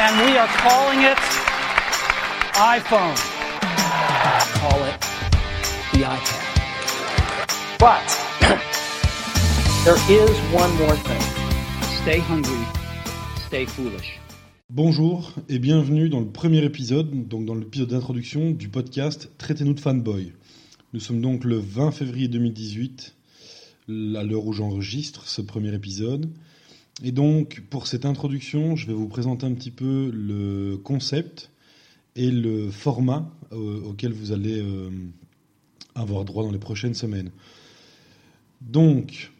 and we are calling it iPhone. Call it the iPad. But there is one more thing. Stay hungry, stay foolish. Bonjour et bienvenue dans le premier épisode, donc dans l'épisode d'introduction du podcast Traitez-nous de fanboy. Nous sommes donc le 20 février 2018, à l'heure où j'enregistre ce premier épisode. Et donc, pour cette introduction, je vais vous présenter un petit peu le concept et le format euh, auquel vous allez euh, avoir droit dans les prochaines semaines. Donc,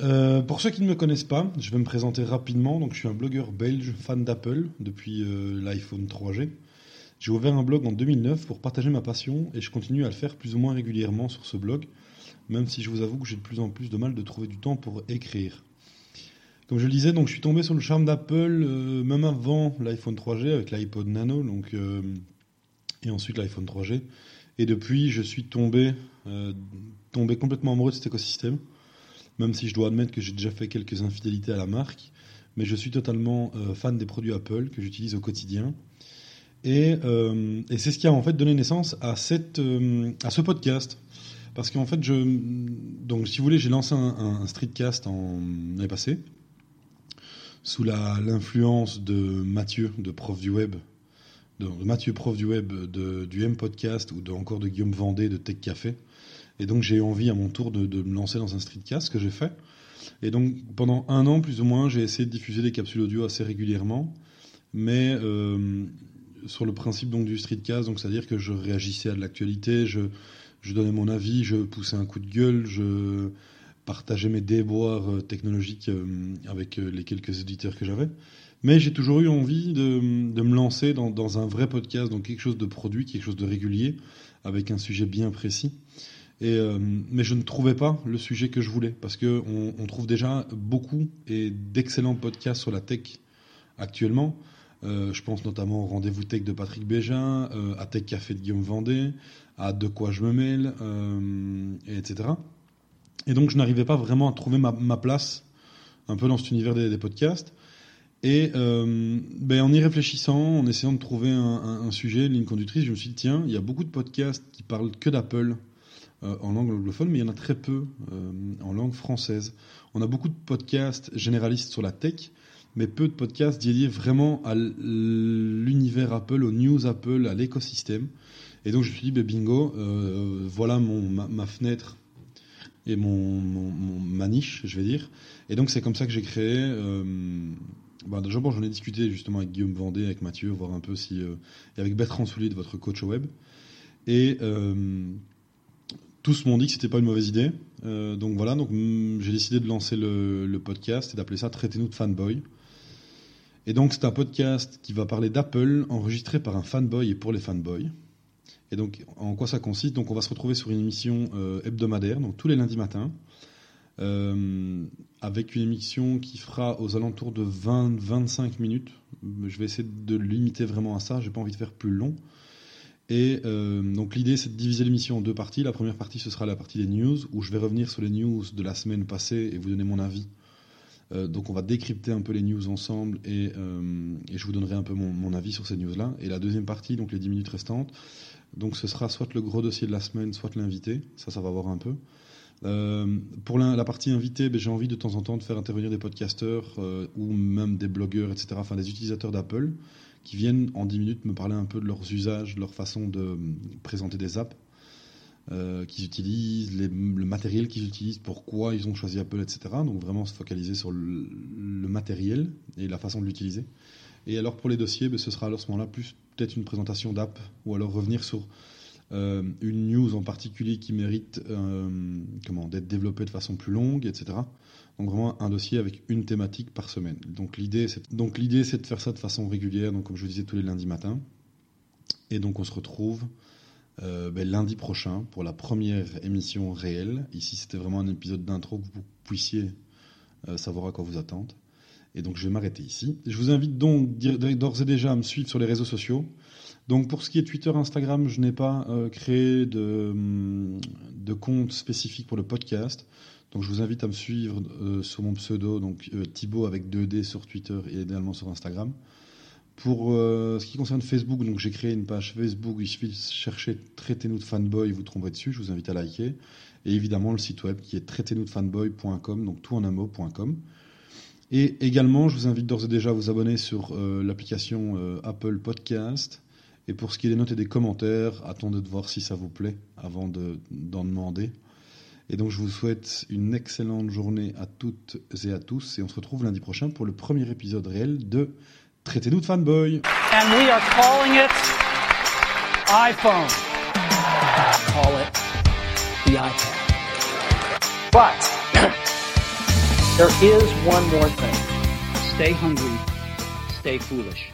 euh, pour ceux qui ne me connaissent pas, je vais me présenter rapidement. Donc, je suis un blogueur belge fan d'Apple depuis l'iPhone 3G. J'ai ouvert un blog en 2009 pour partager ma passion et je continue à le faire plus ou moins régulièrement sur ce blog, même si je vous avoue que j'ai de plus en plus de mal de trouver du temps pour écrire. Comme je le disais, donc je suis tombé sur le charme d'Apple euh, même avant l'iPhone 3G avec l'iPod Nano, donc euh, et ensuite l'iPhone 3G. Et depuis, je suis tombé, euh, tombé complètement amoureux de cet écosystème. Même si je dois admettre que j'ai déjà fait quelques infidélités à la marque, mais je suis totalement fan des produits Apple que j'utilise au quotidien. Et, c'est ce qui a en fait donné naissance à ce podcast. Parce qu'en fait, je, donc si vous voulez, j'ai lancé un, un streetcast en l'année passée, sous l'influence de Mathieu, de prof du web, de, Mathieu, prof du web, de, du M Podcast ou de, encore de Guillaume Vendée de Tech Café. Et donc j'ai envie à mon tour de, me lancer dans un streetcast, que j'ai fait. Et donc pendant un an plus ou moins, j'ai essayé de diffuser des capsules audio assez régulièrement, mais euh, sur le principe donc du streetcast, c'est-à-dire que je réagissais à de l'actualité, je, je donnais mon avis, je poussais un coup de gueule, je partager mes déboires euh, technologiques euh, avec euh, les quelques éditeurs que j'avais. Mais j'ai toujours eu envie de, me lancer dans, un vrai podcast, donc quelque chose de produit, quelque chose de régulier, avec un sujet bien précis. Et, mais je ne trouvais pas le sujet que je voulais, parce qu'on on trouve déjà beaucoup et d'excellents podcasts sur la tech actuellement. je pense notamment au Rendez-vous Tech de Patrick Bégin, à Tech Café de Guillaume Vendée, à De quoi je me mêle, etc. Et donc, je n'arrivais pas vraiment à trouver ma, place un peu dans cet univers des, podcasts. Et euh, ben, en y réfléchissant, en essayant de trouver un, sujet, une ligne conductrice, je me suis dit, tiens, il y a beaucoup de podcasts qui parlent que d'Apple euh, en langue anglophone, mais il y en a très peu euh, en langue française. On a beaucoup de podcasts généralistes sur la tech, mais peu de podcasts dédiés vraiment à l'univers Apple, aux news Apple, à l'écosystème. Et donc je me suis dit, ben, bingo, voilà mon, ma, fenêtre et mon, ma niche, je vais dire. Et donc c'est comme ça que j'ai créé. Euh, bah, déjà, bon, j'en ai discuté justement avec Guillaume Vendée, avec Mathieu, voir un peu si. Euh, et avec Bertrand Soulier votre coach web. Et euh, tous m'ont dit que c'était pas une mauvaise idée. donc voilà, donc mm, j'ai décidé de lancer le, le podcast et d'appeler ça Traitez-nous de fanboy. Et donc c'est un podcast qui va parler d'Apple, enregistré par un fanboy et pour les fanboys. Et donc, en quoi ça consiste? Donc, on va se retrouver sur une émission euh, hebdomadaire, donc tous les lundis matins, euh, avec une émission qui fera aux alentours de 20-25 minutes. Je vais essayer de limiter vraiment à ça, j'ai pas envie de faire plus long. Et euh, donc l'idée c'est de diviser l'émission en deux parties. La première partie ce sera la partie des news où je vais revenir sur les news de la semaine passée et vous donner mon avis. Donc on va décrypter un peu les news ensemble et, je vous donnerai un peu mon, avis sur ces news-là. Et la deuxième partie, donc les 10 minutes restantes, donc ce sera soit le gros dossier de la semaine, soit l'invité. Ça, ça va voir un peu. Euh, pour la, partie invitée, ben, j'ai envie de temps en temps de faire intervenir des podcasteurs euh, ou même des blogueurs, etc., enfin des utilisateurs d'Apple qui viennent en 10 minutes me parler un peu de leurs usages, de leur façon de euh, présenter des apps qu'ils utilisent, le matériel qu'ils utilisent, pourquoi ils ont choisi Apple, etc. Donc vraiment se focaliser sur le, le matériel et la façon de l'utiliser. Et alors pour les dossiers, ben, ce sera à ce moment-là plus peut-être une présentation d'app ou alors revenir sur euh, une news en particulier qui mérite euh, comment d'être développée de façon plus longue, etc. Donc vraiment un dossier avec une thématique par semaine. Donc l'idée c'est donc l'idée c'est de faire ça de façon régulière, donc comme je vous disais tous les lundis matins. Et donc on se retrouve euh, ben, lundi prochain pour la première émission réelle. Ici c'était vraiment un épisode d'intro que vous puissiez savoir à quoi vous attendre. Et donc je vais m'arrêter ici. Je vous invite donc d'ores et déjà à me suivre sur les réseaux sociaux. Donc pour ce qui est Twitter, Instagram, je n'ai pas euh, créé de, hum, de, compte spécifique pour le podcast. Donc je vous invite à me suivre euh, sur mon pseudo, donc euh, Thibaut avec 2D sur Twitter et également sur Instagram. Pour euh, ce qui concerne Facebook, donc j'ai créé une page Facebook, il suffit de chercher Traitez-nous de fanboy, vous tomberez dessus, je vous invite à liker. Et évidemment le site web qui est traitez-nous de fanboy.com, donc tout en un mot.com. Et également, je vous invite d'ores et déjà à vous abonner sur euh, l'application euh, Apple Podcast. Et pour ce qui est des notes et des commentaires, attendez de voir si ça vous plaît avant de- d'en demander. Et donc je vous souhaite une excellente journée à toutes et à tous. Et on se retrouve lundi prochain pour le premier épisode réel de Traitez-nous de fanboy. And we are calling it iPhone. Call it the iPad. But There is one more thing. stay hungry, stay foolish.